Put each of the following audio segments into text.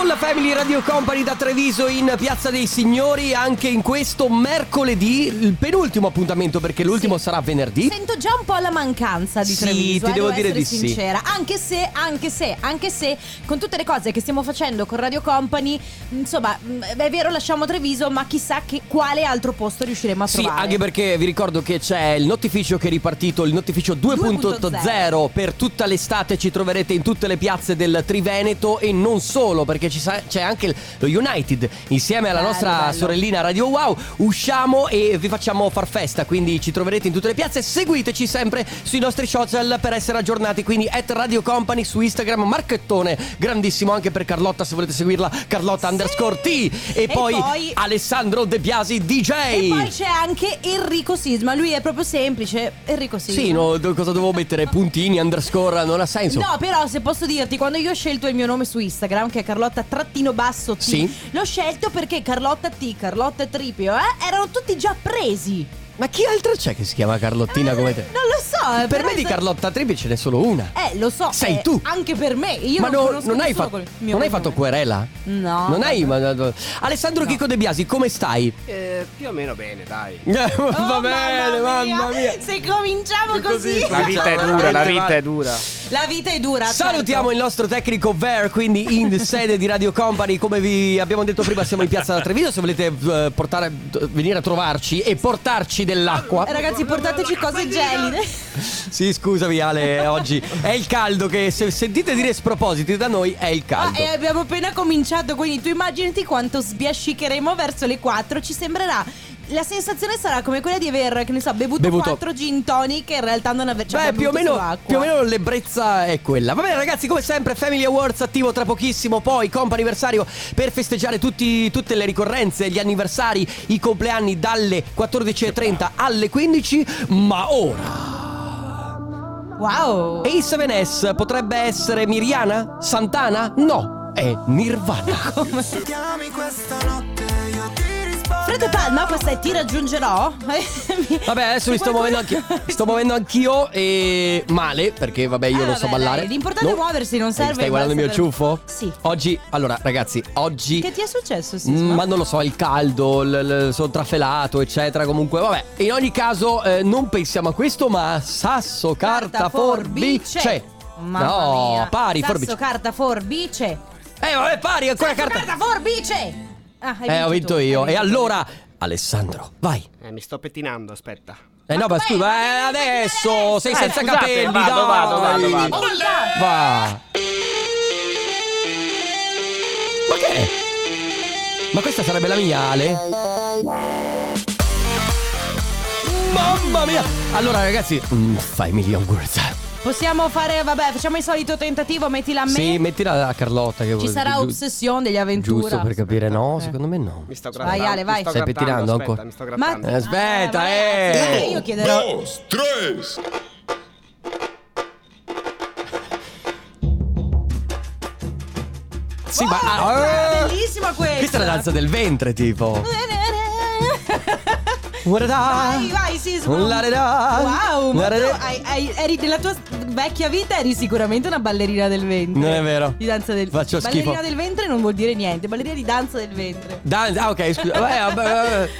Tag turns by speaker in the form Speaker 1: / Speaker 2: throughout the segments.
Speaker 1: Soul Family Radio Company da Treviso in Piazza dei Signori anche in questo mercoledì, il penultimo appuntamento perché l'ultimo
Speaker 2: Sì.
Speaker 1: sarà venerdì.
Speaker 2: Sento già un po' la mancanza di
Speaker 1: Sì,
Speaker 2: Treviso,
Speaker 1: ti
Speaker 2: eh,
Speaker 1: devo
Speaker 2: devo
Speaker 1: dire di sì.
Speaker 2: sincera. Anche se, anche se, anche se con tutte le cose che stiamo facendo con Radio Company, insomma, mh, è vero lasciamo Treviso, ma chissà che quale altro posto riusciremo a
Speaker 1: Sì,
Speaker 2: trovare.
Speaker 1: anche perché vi ricordo che c'è il notificio che è ripartito, il notificio 2.0 per tutta l'estate, ci troverete in tutte le piazze del Triveneto e non solo, perché ci sa- c'è anche il- lo United insieme alla
Speaker 2: Bello,
Speaker 1: nostra
Speaker 2: bello.
Speaker 1: sorellina Radio Wow. Usciamo e vi facciamo far festa, quindi ci troverete in tutte le piazze. Seguiteci sempre sui nostri social per essere aggiornati, quindi at Radio Company su Instagram, Marchettone, grandissimo anche per Carlotta se volete seguirla, Carlotta underscore T e,
Speaker 2: E
Speaker 1: poi,
Speaker 2: poi-
Speaker 1: Alessandro De Biasi DJ.
Speaker 2: E poi c'è anche Enrico Sisma, lui è proprio semplice, Enrico Sisma.
Speaker 1: Sì, no, do- cosa dovevo mettere? Puntini, underscore, non ha senso.
Speaker 2: No, però se posso dirti, quando io ho scelto il mio nome su Instagram, che è Carlotta trattino basso T,
Speaker 1: Sì.
Speaker 2: l'ho scelto perché Carlotta T, Carlotta Tripio, eh, erano tutti già presi.
Speaker 1: Ma chi altro c'è che si chiama Carlottina come te?
Speaker 2: Non lo so. Eh,
Speaker 1: Per me di Carlotta Tripi ce n'è solo una.
Speaker 2: Eh, lo so.
Speaker 1: Sei
Speaker 2: eh,
Speaker 1: tu.
Speaker 2: Anche per me. Io
Speaker 1: Ma
Speaker 2: non,
Speaker 1: no-
Speaker 2: conosco
Speaker 1: non hai, fatto,
Speaker 2: col mio
Speaker 1: non hai fatto querela?
Speaker 2: No.
Speaker 1: Non hai.
Speaker 2: vabbè.
Speaker 1: ma- Alessandro Chico De Biasi, come stai?
Speaker 3: Eh, più o meno bene, dai.
Speaker 1: Va
Speaker 2: Oh,
Speaker 1: bene, mamma mia.
Speaker 2: Se cominciamo
Speaker 1: Così,
Speaker 2: così.
Speaker 3: La vita è dura, la vita è dura.
Speaker 2: La vita è dura.
Speaker 1: Salutiamo
Speaker 2: certo.
Speaker 1: il nostro tecnico Ver, quindi in sede di Radio Company. Come vi abbiamo detto prima, siamo in piazza da Treviso. Se volete eh, portare, venire a trovarci e portarci dell'acqua.
Speaker 2: Eh, Ragazzi, portateci cose gelide.
Speaker 1: Sì, scusami, Ale, oggi è il caldo che se sentite dire spropositi da noi è il
Speaker 2: Ah,
Speaker 1: caldo.
Speaker 2: e abbiamo appena cominciato, quindi tu immaginati quanto sbiascicheremo verso le 4. Ci sembrerà. La sensazione sarà come quella di aver, che ne so, bevuto,
Speaker 1: Bevuto.
Speaker 2: 4 gin tonic e in realtà non aver cioè
Speaker 1: Beh, più o, meno, più o meno l'ebbrezza è quella. Va bene, ragazzi, come sempre, Family Awards attivo tra pochissimo. Poi, comp anniversario per festeggiare tutti- tutte le ricorrenze, gli anniversari, i compleanni dalle 14.30 alle 15. Ma ora.
Speaker 2: Wow.
Speaker 1: A7S potrebbe essere Miriana? Santana? No, è Nirvana.
Speaker 2: Freddo Palma, questa è Ti raggiungerò.
Speaker 1: Vabbè, adesso mi sto muovendo anch'io. Sto muovendo anch'io e male, perché vabbè, io
Speaker 2: Ah,
Speaker 1: non so
Speaker 2: vabbè,
Speaker 1: ballare.
Speaker 2: dai, l'importante è muoversi, non serve
Speaker 1: Stai guardando il mio
Speaker 2: essere-
Speaker 1: ciuffo?
Speaker 2: Sì.
Speaker 1: Oggi, allora, ragazzi, oggi.
Speaker 2: Che ti è successo,
Speaker 1: Mm,
Speaker 2: Sisma?
Speaker 1: Ma non lo so, il caldo, il, il- sono trafelato, eccetera. Comunque, vabbè. In ogni caso, eh, non pensiamo a questo, ma sasso, carta, forbice.
Speaker 2: Mamma
Speaker 1: no,
Speaker 2: mia.
Speaker 1: pari,
Speaker 2: Sasso,
Speaker 1: forbice.
Speaker 2: carta, forbice.
Speaker 1: Eh, vabbè, pari, ancora
Speaker 2: Sasso,
Speaker 1: carta.
Speaker 2: carta, forbice. Ah, hai
Speaker 1: Eh, ho vinto
Speaker 2: tu,
Speaker 1: io. E allora, Alessandro, vai.
Speaker 3: Eh, mi sto pettinando, aspetta.
Speaker 1: Eh no, ma scusa,
Speaker 2: ma
Speaker 1: eh, adesso sei
Speaker 2: adesso.
Speaker 1: senza
Speaker 3: Eh, scusate,
Speaker 1: capelli,
Speaker 3: vado,
Speaker 1: dai.
Speaker 3: vado, vado, vado.
Speaker 1: Va. Ma che è? Ma questa sarebbe la mia, Ale? Mamma mia! Allora, ragazzi, mm, fai million words.
Speaker 2: Possiamo fare, vabbè, facciamo il solito tentativo, mettila a me.
Speaker 1: Sì, mettila a Carlotta. Che
Speaker 2: Ci
Speaker 1: vuole-
Speaker 2: sarà
Speaker 1: giu-
Speaker 2: ossessione degli avventura.
Speaker 1: Giusto per capire, no?
Speaker 2: Eh.
Speaker 1: Secondo me no.
Speaker 3: Mi sto
Speaker 2: Vai,
Speaker 3: grattando.
Speaker 2: Ale, vai.
Speaker 3: Mi sto
Speaker 1: Stai
Speaker 3: grattando,
Speaker 1: pettinando
Speaker 3: aspetta,
Speaker 1: ancora?
Speaker 3: Mi sto
Speaker 2: Ma-
Speaker 3: grattando.
Speaker 1: Eh, aspetta, eh.
Speaker 2: ragazzi, che io chiederò.
Speaker 4: Dos, tres.
Speaker 1: Sì, ma. Ah,
Speaker 2: bellissima questa.
Speaker 1: questa è la danza del ventre, tipo.
Speaker 2: Vai, vai, Sisma. Wow, ma tu hai- hai- eri, nella tua vecchia vita eri sicuramente una ballerina del ventre.
Speaker 1: Non è vero.
Speaker 2: Di danza del
Speaker 1: Faccio
Speaker 2: Ballerina
Speaker 1: schifo.
Speaker 2: del ventre non vuol dire niente, ballerina di danza del ventre.
Speaker 1: Danza, ah, ok, scusa. Vabbè, vabbè, vabbè.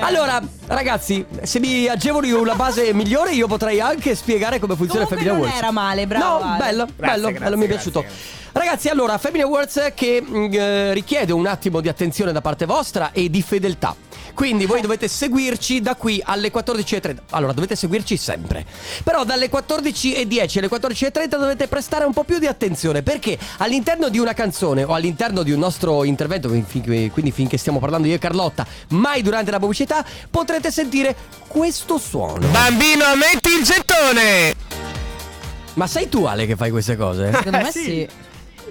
Speaker 1: Allora, ragazzi, se mi agevoli una base migliore, io potrei anche spiegare come funziona
Speaker 2: Comunque
Speaker 1: Family
Speaker 2: non
Speaker 1: Awards.
Speaker 2: era male, bravo.
Speaker 1: No,
Speaker 2: Ale.
Speaker 1: bello,
Speaker 3: Grazie,
Speaker 1: bello,
Speaker 3: grazie,
Speaker 1: bello, mi è
Speaker 3: grazie,
Speaker 1: piaciuto. Ragazzi, allora, Family Awards che mh, eh, richiede un attimo di attenzione da parte vostra e di fedeltà. Quindi voi dovete seguirci da qui alle 14.30. Allora, dovete seguirci sempre. Però dalle 14.10 alle 14.30 dovete prestare un po' più di attenzione perché all'interno di una canzone o all'interno di un nostro intervento, quindi finché stiamo parlando io e Carlotta, mai durante la pubblicità, potrete sentire questo suono.
Speaker 3: Bambino, metti il gettone!
Speaker 1: Ma sei tu Ale che fai queste cose?
Speaker 2: Secondo me
Speaker 3: sì.
Speaker 2: sì.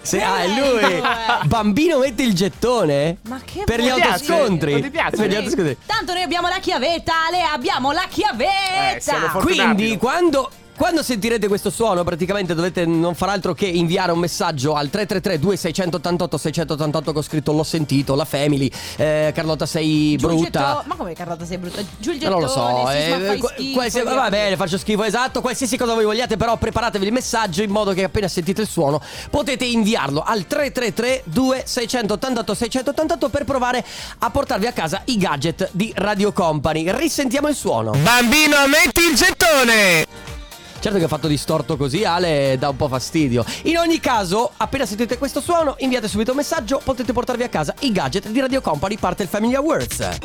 Speaker 1: Se, ah, è lui.
Speaker 2: Eh.
Speaker 1: Bambino metti il gettone.
Speaker 2: Ma che
Speaker 1: Per gli autoscontri.
Speaker 3: Non ti piace?
Speaker 1: Per gli autoscontri.
Speaker 2: Tanto noi abbiamo la chiavetta, Ale, abbiamo la chiavetta.
Speaker 3: Eh.
Speaker 1: Quindi quando quando sentirete questo suono praticamente dovete non far altro che inviare un messaggio al 333 2688 688 con scritto l'ho sentito, la family, eh, Carlotta sei brutta.
Speaker 2: Ma come Carlotta sei brutta? Giù il
Speaker 1: Non lo so, eh, qualsiasi- va bene, faccio schifo, esatto. Qualsiasi cosa voi vogliate, però preparatevi il messaggio in modo che appena sentite il suono potete inviarlo al 333 2688 688 per provare a portarvi a casa i gadget di Radio Company. Risentiamo il suono.
Speaker 3: Bambino, metti il gettone!
Speaker 1: Certo che ho fatto distorto così, Ale dà un po' fastidio. In ogni caso, appena sentite questo suono, inviate subito un messaggio, potete portarvi a casa i gadget di Radio Company, parte il Family Awards.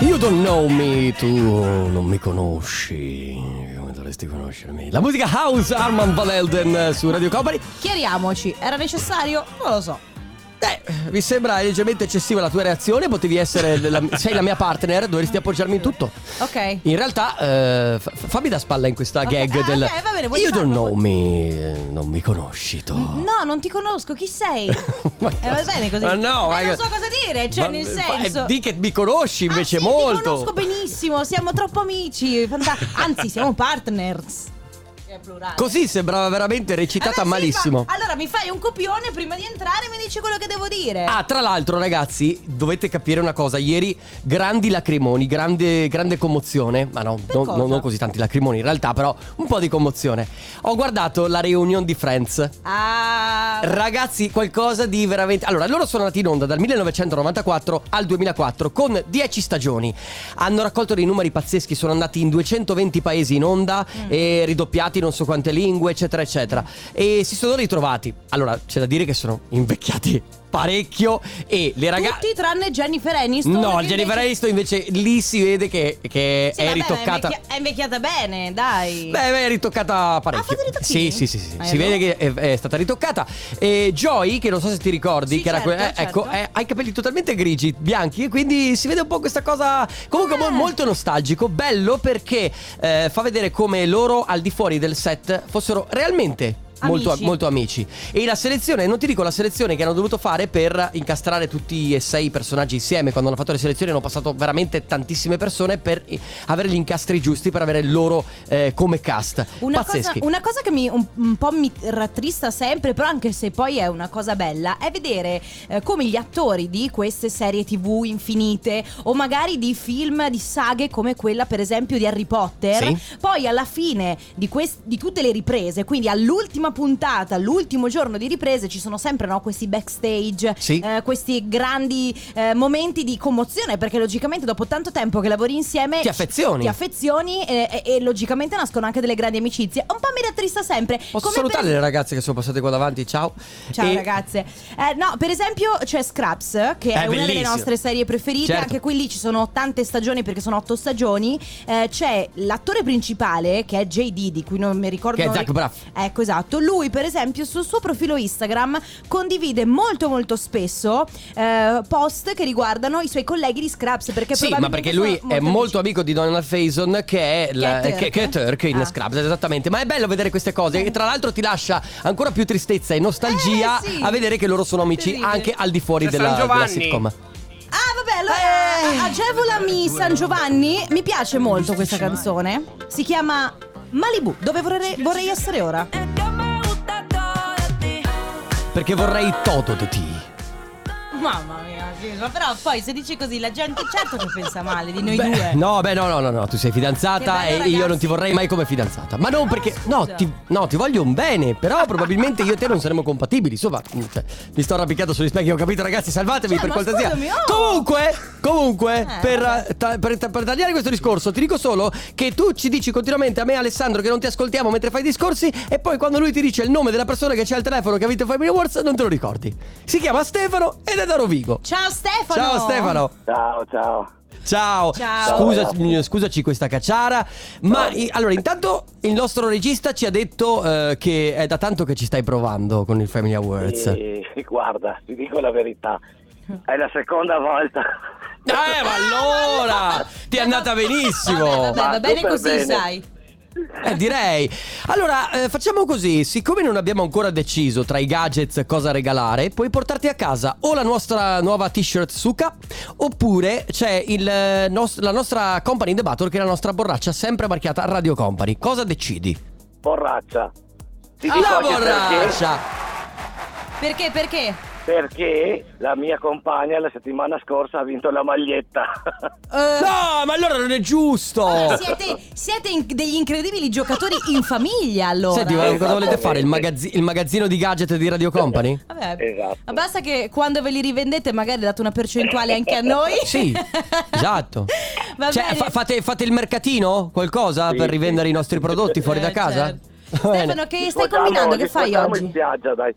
Speaker 1: You don't know me, tu non mi conosci. Come dovresti conoscermi? La musica House Armand Van Helden su Radio Company.
Speaker 2: Chiariamoci, era necessario? Non lo so.
Speaker 1: Eh, mi sembra leggermente eccessiva la tua reazione. Potevi essere. la- sei la mia partner, dovresti appoggiarmi in tutto.
Speaker 2: Ok.
Speaker 1: In realtà, eh, fa- fammi da spalla in questa
Speaker 2: Ok,
Speaker 1: gag
Speaker 2: ah,
Speaker 1: del.
Speaker 2: ok, va bene, vuoi
Speaker 1: you don't know me, eh, non mi conosci tu.
Speaker 2: No, non ti conosco, chi sei?
Speaker 1: Ma
Speaker 2: Eh, va bene così.
Speaker 1: Ma no,
Speaker 2: Eh,
Speaker 1: ma-
Speaker 2: non so cosa dire, cioè
Speaker 1: Ma-
Speaker 2: nel
Speaker 1: eh,
Speaker 2: senso.
Speaker 1: Di che mi conosci invece
Speaker 2: ah, sì,
Speaker 1: molto.
Speaker 2: Ti conosco benissimo, siamo troppo amici. Anzi, siamo partners. È plurale.
Speaker 1: Così sembrava veramente recitata
Speaker 2: Eh beh, sì,
Speaker 1: malissimo.
Speaker 2: ma- allora mi fai un copione prima di entrare e mi dici quello che devo dire.
Speaker 1: Ah, tra l'altro, ragazzi, dovete capire una cosa. Ieri, grandi lacrimoni, grande, grande commozione. Ma no, non-
Speaker 2: cosa?
Speaker 1: non, non così tanti lacrimoni, in realtà, però un po' di commozione. Ho guardato la reunion di Friends.
Speaker 2: Ah.
Speaker 1: Ragazzi, qualcosa di veramente. Allora, loro sono andati in onda dal 1994 al 2004 con 10 stagioni. Hanno raccolto dei numeri pazzeschi, sono andati in 220 paesi in onda
Speaker 2: Mm.
Speaker 1: e ridoppiati non so quante lingue, eccetera, eccetera. E si sono ritrovati. Allora, c'è da dire che sono invecchiati parecchio e le ragazze.
Speaker 2: Tutti tranne Jennifer Aniston.
Speaker 1: No, Jennifer
Speaker 2: invece-
Speaker 1: Aniston invece lì si vede che, che
Speaker 2: Sì,
Speaker 1: è
Speaker 2: vabbè,
Speaker 1: ritoccata.
Speaker 2: È, invecchia- è invecchiata bene, dai.
Speaker 1: Beh, beh, è ritoccata parecchio.
Speaker 2: Ritocchini?
Speaker 1: Sì, sì, sì, sì.
Speaker 2: Ah,
Speaker 1: Si vede che è, è stata ritoccata. E Joy, che non so se ti ricordi,
Speaker 2: Sì,
Speaker 1: che era
Speaker 2: certo,
Speaker 1: que- eh,
Speaker 2: certo.
Speaker 1: ecco, eh, ha i capelli totalmente grigi, bianchi, e quindi si vede un po' questa cosa. Comunque,
Speaker 2: Eh.
Speaker 1: molto nostalgico, bello perché eh, fa vedere come loro al di fuori del set fossero realmente. Molto,
Speaker 2: Amici.
Speaker 1: molto amici e la selezione, non ti dico la selezione che hanno dovuto fare per incastrare tutti e sei i personaggi insieme. Quando hanno fatto le selezioni hanno passato veramente tantissime persone per avere gli incastri giusti per avere loro eh, come cast.
Speaker 2: Una cosa,
Speaker 1: Pazzeschi.
Speaker 2: una cosa che mi un, un po' mi rattrista sempre, però anche se poi è una cosa bella, è vedere eh, come gli attori di queste serie tv infinite o magari di film, di saghe come quella per esempio di Harry Potter,
Speaker 1: Sì.
Speaker 2: poi alla fine di, quest- di tutte le riprese, quindi all'ultima puntata, all'ultimo giorno di riprese ci sono sempre no, questi backstage,
Speaker 1: Sì.
Speaker 2: eh, questi grandi eh, momenti di commozione, perché logicamente dopo tanto tempo che lavori insieme
Speaker 1: Ti affezioni.
Speaker 2: ti affezioni e, e- e logicamente nascono anche delle grandi amicizie. Un po' mi rattrista sempre.
Speaker 1: Posso
Speaker 2: come
Speaker 1: salutare
Speaker 2: per-
Speaker 1: le ragazze che sono passate qua davanti? Ciao.
Speaker 2: Ciao
Speaker 1: E-
Speaker 2: ragazze. Eh, no, per esempio c'è Scraps, che è,
Speaker 1: È
Speaker 2: una delle nostre serie preferite.
Speaker 1: Certo.
Speaker 2: Anche qui lì ci sono tante stagioni perché sono otto stagioni. Eh, c'è l'attore principale che è JD, di cui non mi ricordo.
Speaker 1: Che è Zach Braff.
Speaker 2: Ecco, esatto. Lui, per esempio, sul suo profilo Instagram condivide molto molto spesso eh, post che riguardano i suoi colleghi di Scraps. Perché
Speaker 1: Sì, ma perché lui è
Speaker 2: molto
Speaker 1: molto amico di Donald Faison che è, la-
Speaker 2: Che è
Speaker 1: che- che è Turk in
Speaker 2: Ah.
Speaker 1: Scrubs, esattamente. Ma è bello vedere queste cose e tra l'altro ti lascia ancora più tristezza e nostalgia
Speaker 2: Eh, sì.
Speaker 1: a vedere che loro sono amici
Speaker 2: Terribile.
Speaker 1: anche al di fuori
Speaker 3: C'è
Speaker 1: della,
Speaker 3: San
Speaker 1: della
Speaker 3: Giovanni.
Speaker 1: sitcom.
Speaker 2: Ah, vabbè, allora
Speaker 1: Eh.
Speaker 2: agevolami San Giovanni. Mi piace molto questa canzone. Si chiama Malibu, dove vorrei, vorrei essere ora.
Speaker 1: Perché vorrei Toto di ti.
Speaker 2: Mamma Sisma, però poi se dici così la gente certo che pensa male di noi
Speaker 1: Beh,
Speaker 2: due.
Speaker 1: No, beh, no, no, no, no, tu sei fidanzata
Speaker 2: bello,
Speaker 1: e io non
Speaker 2: ragazzi.
Speaker 1: ti vorrei mai come fidanzata. Ma non
Speaker 2: No,
Speaker 1: perché. No
Speaker 2: scusa.
Speaker 1: ti, no, ti voglio un bene, però probabilmente io e te non saremo compatibili. Insomma, cioè, mi sto arrampicando sugli specchi, ho capito, ragazzi, salvatevi
Speaker 2: Cioè,
Speaker 1: per cortesia.
Speaker 2: scusami, oh.
Speaker 1: Comunque, comunque,
Speaker 2: Eh,
Speaker 1: per, ta- per, per tagliare questo discorso, ti dico solo che tu ci dici continuamente a me, Alessandro, che non ti ascoltiamo mentre fai i discorsi, e poi quando lui ti dice il nome della persona che c'è al telefono che ha vinto i Family Awards, non te lo ricordi. Si chiama Stefano ed è da Rovigo.
Speaker 2: Ciao Stefano.
Speaker 1: Ciao Stefano.
Speaker 4: Ciao, ciao.
Speaker 1: Ciao.
Speaker 2: Ciao.
Speaker 1: Scusa- scusaci questa cacciara. Ma i- allora, intanto il nostro regista ci ha detto eh, che è da tanto che ci stai provando con il Family Awards.
Speaker 4: E, guarda, ti dico la verità. È la seconda volta.
Speaker 1: Eh, ma allora! Ti è andata benissimo!
Speaker 2: Vabbè, vabbè, va bene
Speaker 4: super
Speaker 2: così,
Speaker 4: bene.
Speaker 2: sai.
Speaker 1: Eh, direi. Allora, eh, facciamo così: siccome non abbiamo ancora deciso tra i gadgets cosa regalare, puoi portarti a casa o la nostra nuova t-shirt Suka, oppure c'è il, eh, nos- la nostra Company in the Battle, che è la nostra borraccia sempre marchiata Radio Company. Cosa decidi?
Speaker 4: Porraccia. Ti dico
Speaker 1: La
Speaker 4: anche
Speaker 1: borraccia.
Speaker 2: Perché? Perché?
Speaker 4: perché la mia compagna la settimana scorsa ha vinto la maglietta.
Speaker 2: Eh,
Speaker 1: No, ma allora non è giusto.
Speaker 2: Siete, siete in- degli incredibili giocatori in famiglia allora.
Speaker 1: Senti, ma cosa volete fare? Il, magazzi- il magazzino di gadget di Radio Company?
Speaker 2: Vabbè,
Speaker 4: Esatto.
Speaker 2: ma basta che quando ve li rivendete magari date una percentuale anche a noi.
Speaker 1: Sì, esatto.
Speaker 2: Va
Speaker 1: Cioè,
Speaker 2: bene.
Speaker 1: fa- fate, fate il mercatino? Qualcosa
Speaker 4: Sì,
Speaker 1: per
Speaker 4: sì.
Speaker 1: rivendere i nostri prodotti fuori
Speaker 2: Eh,
Speaker 1: da casa?
Speaker 2: certo. Stefano, che stai
Speaker 4: spostammo-
Speaker 2: combinando? Che fai oggi?
Speaker 4: in spiaggia, dai.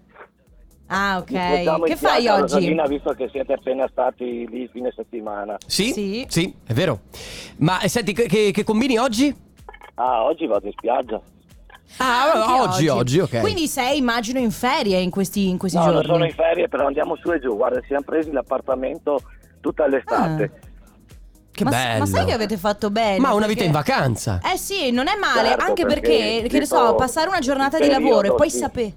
Speaker 2: Ah, ok. Che fai oggi?
Speaker 4: Rosalina, visto che siete appena stati lì fine settimana.
Speaker 1: Sì?
Speaker 2: Sì.
Speaker 1: Sì, è vero. Ma eh, senti, che, che- che combini oggi?
Speaker 4: Ah, oggi vado in spiaggia.
Speaker 1: Ah,
Speaker 2: Anche
Speaker 1: oggi, oggi, ok.
Speaker 2: Quindi sei, immagino, in ferie in questi, in questi
Speaker 4: No, non
Speaker 2: giorni.
Speaker 4: sono in ferie, però andiamo su e giù. Guarda, ci siamo presi l'appartamento tutta l'estate.
Speaker 1: Che
Speaker 2: ma,
Speaker 1: bello.
Speaker 2: ma sai che avete fatto bene?
Speaker 1: Ma una
Speaker 2: Perché-
Speaker 1: vita in vacanza.
Speaker 2: Eh sì, non è male,
Speaker 4: Certo,
Speaker 2: anche perché,
Speaker 4: perché
Speaker 2: che ne so, passare una giornata di lavoro e poi
Speaker 4: sì.
Speaker 2: sapere...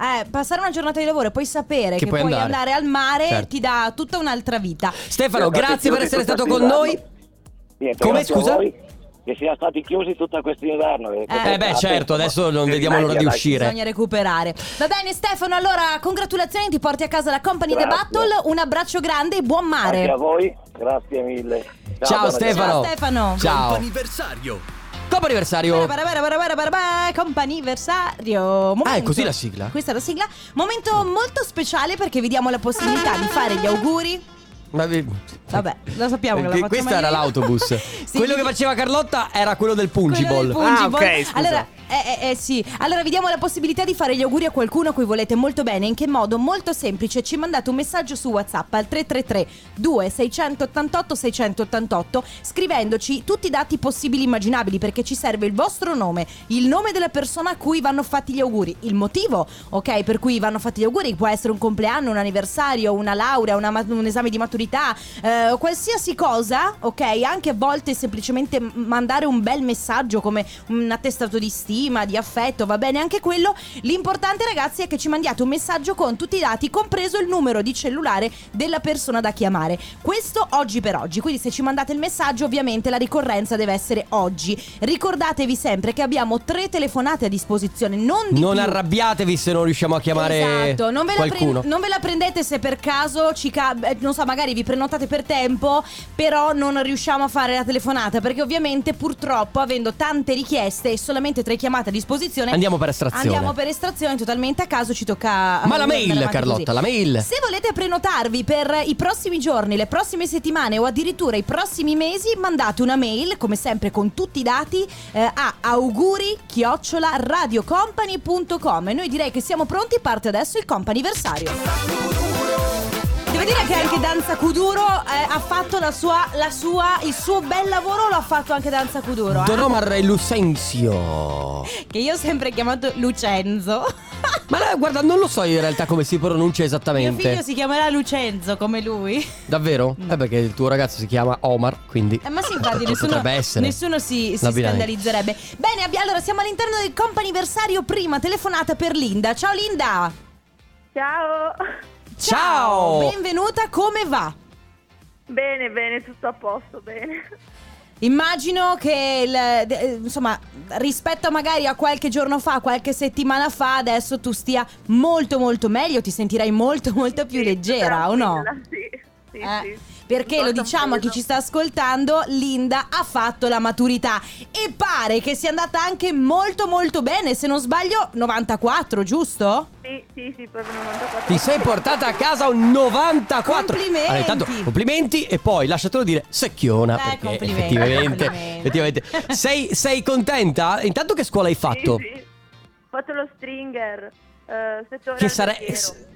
Speaker 2: Eh, passare una giornata di lavoro e poi sapere che,
Speaker 1: puoi
Speaker 2: puoi
Speaker 1: andare.
Speaker 2: andare, al mare
Speaker 1: Certo.
Speaker 2: ti dà tutta un'altra vita.
Speaker 1: Stefano,
Speaker 4: stati
Speaker 1: grazie per essere stato con noi.
Speaker 4: Niente,
Speaker 1: Come,
Speaker 4: grazie a
Speaker 1: scusa?
Speaker 4: Che siamo stati chiusi tutto quest'inverno.
Speaker 2: Eh.
Speaker 1: Eh beh, certo, adesso non vediamo l'ora di uscire.
Speaker 2: Bisogna recuperare. Va bene Stefano, allora congratulazioni, ti porti a casa la Company The
Speaker 4: Grazie.
Speaker 2: Battle, un abbraccio grande e buon
Speaker 4: Anche a
Speaker 2: mare.
Speaker 4: voi, grazie mille.
Speaker 1: Ciao,
Speaker 4: buona
Speaker 1: Stefano.
Speaker 2: Ciao Stefano.
Speaker 1: Ciao.
Speaker 3: Anniversario.
Speaker 1: Compo anniversario.
Speaker 2: Bara bara bara bara bara bara, Comp'anniversario. Momento-
Speaker 1: Ah, è così la sigla?
Speaker 2: Questa è la sigla. Momento molto speciale perché vi diamo la possibilità di fare gli auguri.
Speaker 1: Ma vi-
Speaker 2: Vabbè, lo sappiamo che la
Speaker 1: Que-
Speaker 2: facciamo
Speaker 1: Questo era l'autobus.
Speaker 2: Sì,
Speaker 1: Quello che faceva Carlotta era quello del
Speaker 2: quello del
Speaker 1: Pungiball.
Speaker 2: Pungiball.
Speaker 3: Ah, ok, scusa.
Speaker 2: Allora, eh, eh, eh, sì. Allora vi diamo la possibilità di fare gli auguri a qualcuno a cui volete molto bene. In che modo? Molto semplice. Ci mandate un messaggio su WhatsApp al 333 2688 688 scrivendoci tutti i dati possibili e immaginabili perché ci serve il vostro nome, il nome della persona a cui vanno fatti gli auguri, il motivo, ok, per cui vanno fatti gli auguri, può essere un compleanno, un anniversario, una laurea, una un esame di maturità, eh, qualsiasi cosa, ok, anche a volte semplicemente mandare un bel messaggio come un attestato di stima, di affetto, va bene anche quello. L'importante ragazzi è che ci mandiate un messaggio con tutti i dati, compreso il numero di cellulare della persona da chiamare. Questo oggi per oggi, quindi se ci mandate il messaggio ovviamente la ricorrenza deve essere oggi. Ricordatevi sempre che abbiamo tre telefonate a disposizione, non di
Speaker 1: Non
Speaker 2: più.
Speaker 1: arrabbiatevi se non riusciamo a chiamare
Speaker 2: Esatto, non ve, la
Speaker 1: qualcuno.
Speaker 2: prend- non ve la prendete se per caso ci ca- eh, non so, magari vi prenotate per tempo, però non riusciamo a fare la telefonata perché ovviamente purtroppo avendo tante richieste e solamente tre chiamate a disposizione
Speaker 1: Andiamo per estrazione.
Speaker 2: Andiamo per estrazione totalmente a caso ci tocca
Speaker 1: Ma la mail, Carlotta,
Speaker 2: così.
Speaker 1: la mail.
Speaker 2: Se volete prenotarvi per i prossimi giorni, le prossime settimane o addirittura i prossimi mesi, mandate una mail, come sempre con tutti i dati, eh, a auguri chiocciola radiocompany.com. E noi direi che siamo pronti, parte adesso il comp'anniversario. Devo dire che anche Danza Kuduro eh, ha fatto la sua, la sua, il suo bel lavoro, lo ha fatto anche Danza Kuduro. eh?
Speaker 1: Don Omar e Lucenzio.
Speaker 2: Che io ho sempre chiamato Lucenzo.
Speaker 1: Ma eh, guarda, non lo so in realtà come si pronuncia
Speaker 2: Mio
Speaker 1: esattamente.
Speaker 2: figlio si chiamerà Lucenzo come lui.
Speaker 1: Davvero? Eh perché il tuo ragazzo si chiama Omar, quindi
Speaker 2: Eh, ma sì, infatti, nessuno,
Speaker 1: potrebbe essere.
Speaker 2: nessuno si, si scandalizzerebbe. Bene, abbi- allora siamo all'interno del comp'anniversario. Prima telefonata per Linda. Ciao Linda.
Speaker 5: Ciao,
Speaker 1: Ciao!
Speaker 2: Benvenuta, come va?
Speaker 5: bene, bene, tutto a posto, bene.
Speaker 2: Immagino che il- de- insomma, rispetto magari a qualche giorno fa, qualche settimana fa, adesso tu stia molto molto meglio, ti sentirai molto molto più
Speaker 5: Sì,
Speaker 2: leggera, o no?
Speaker 5: Sì, sì,
Speaker 2: Eh,
Speaker 5: sì.
Speaker 2: Perché lo diciamo a chi ci sta ascoltando, Linda ha fatto la maturità e pare che sia andata anche molto molto bene, se non sbaglio 94, giusto?
Speaker 5: Sì, sì, sì, proprio 94.
Speaker 1: Ti sei portata a casa un 94
Speaker 2: Complimenti.
Speaker 1: Allora, intanto, complimenti e poi lasciatelo dire secchiona
Speaker 2: Eh,
Speaker 1: perché
Speaker 2: complimenti,
Speaker 1: effettivamente,
Speaker 2: complimenti.
Speaker 1: effettivamente sei, sei contenta? Intanto che scuola hai fatto?
Speaker 5: Sì, sì. Ho fatto lo stringer, eh,
Speaker 1: Che
Speaker 5: alberghiero.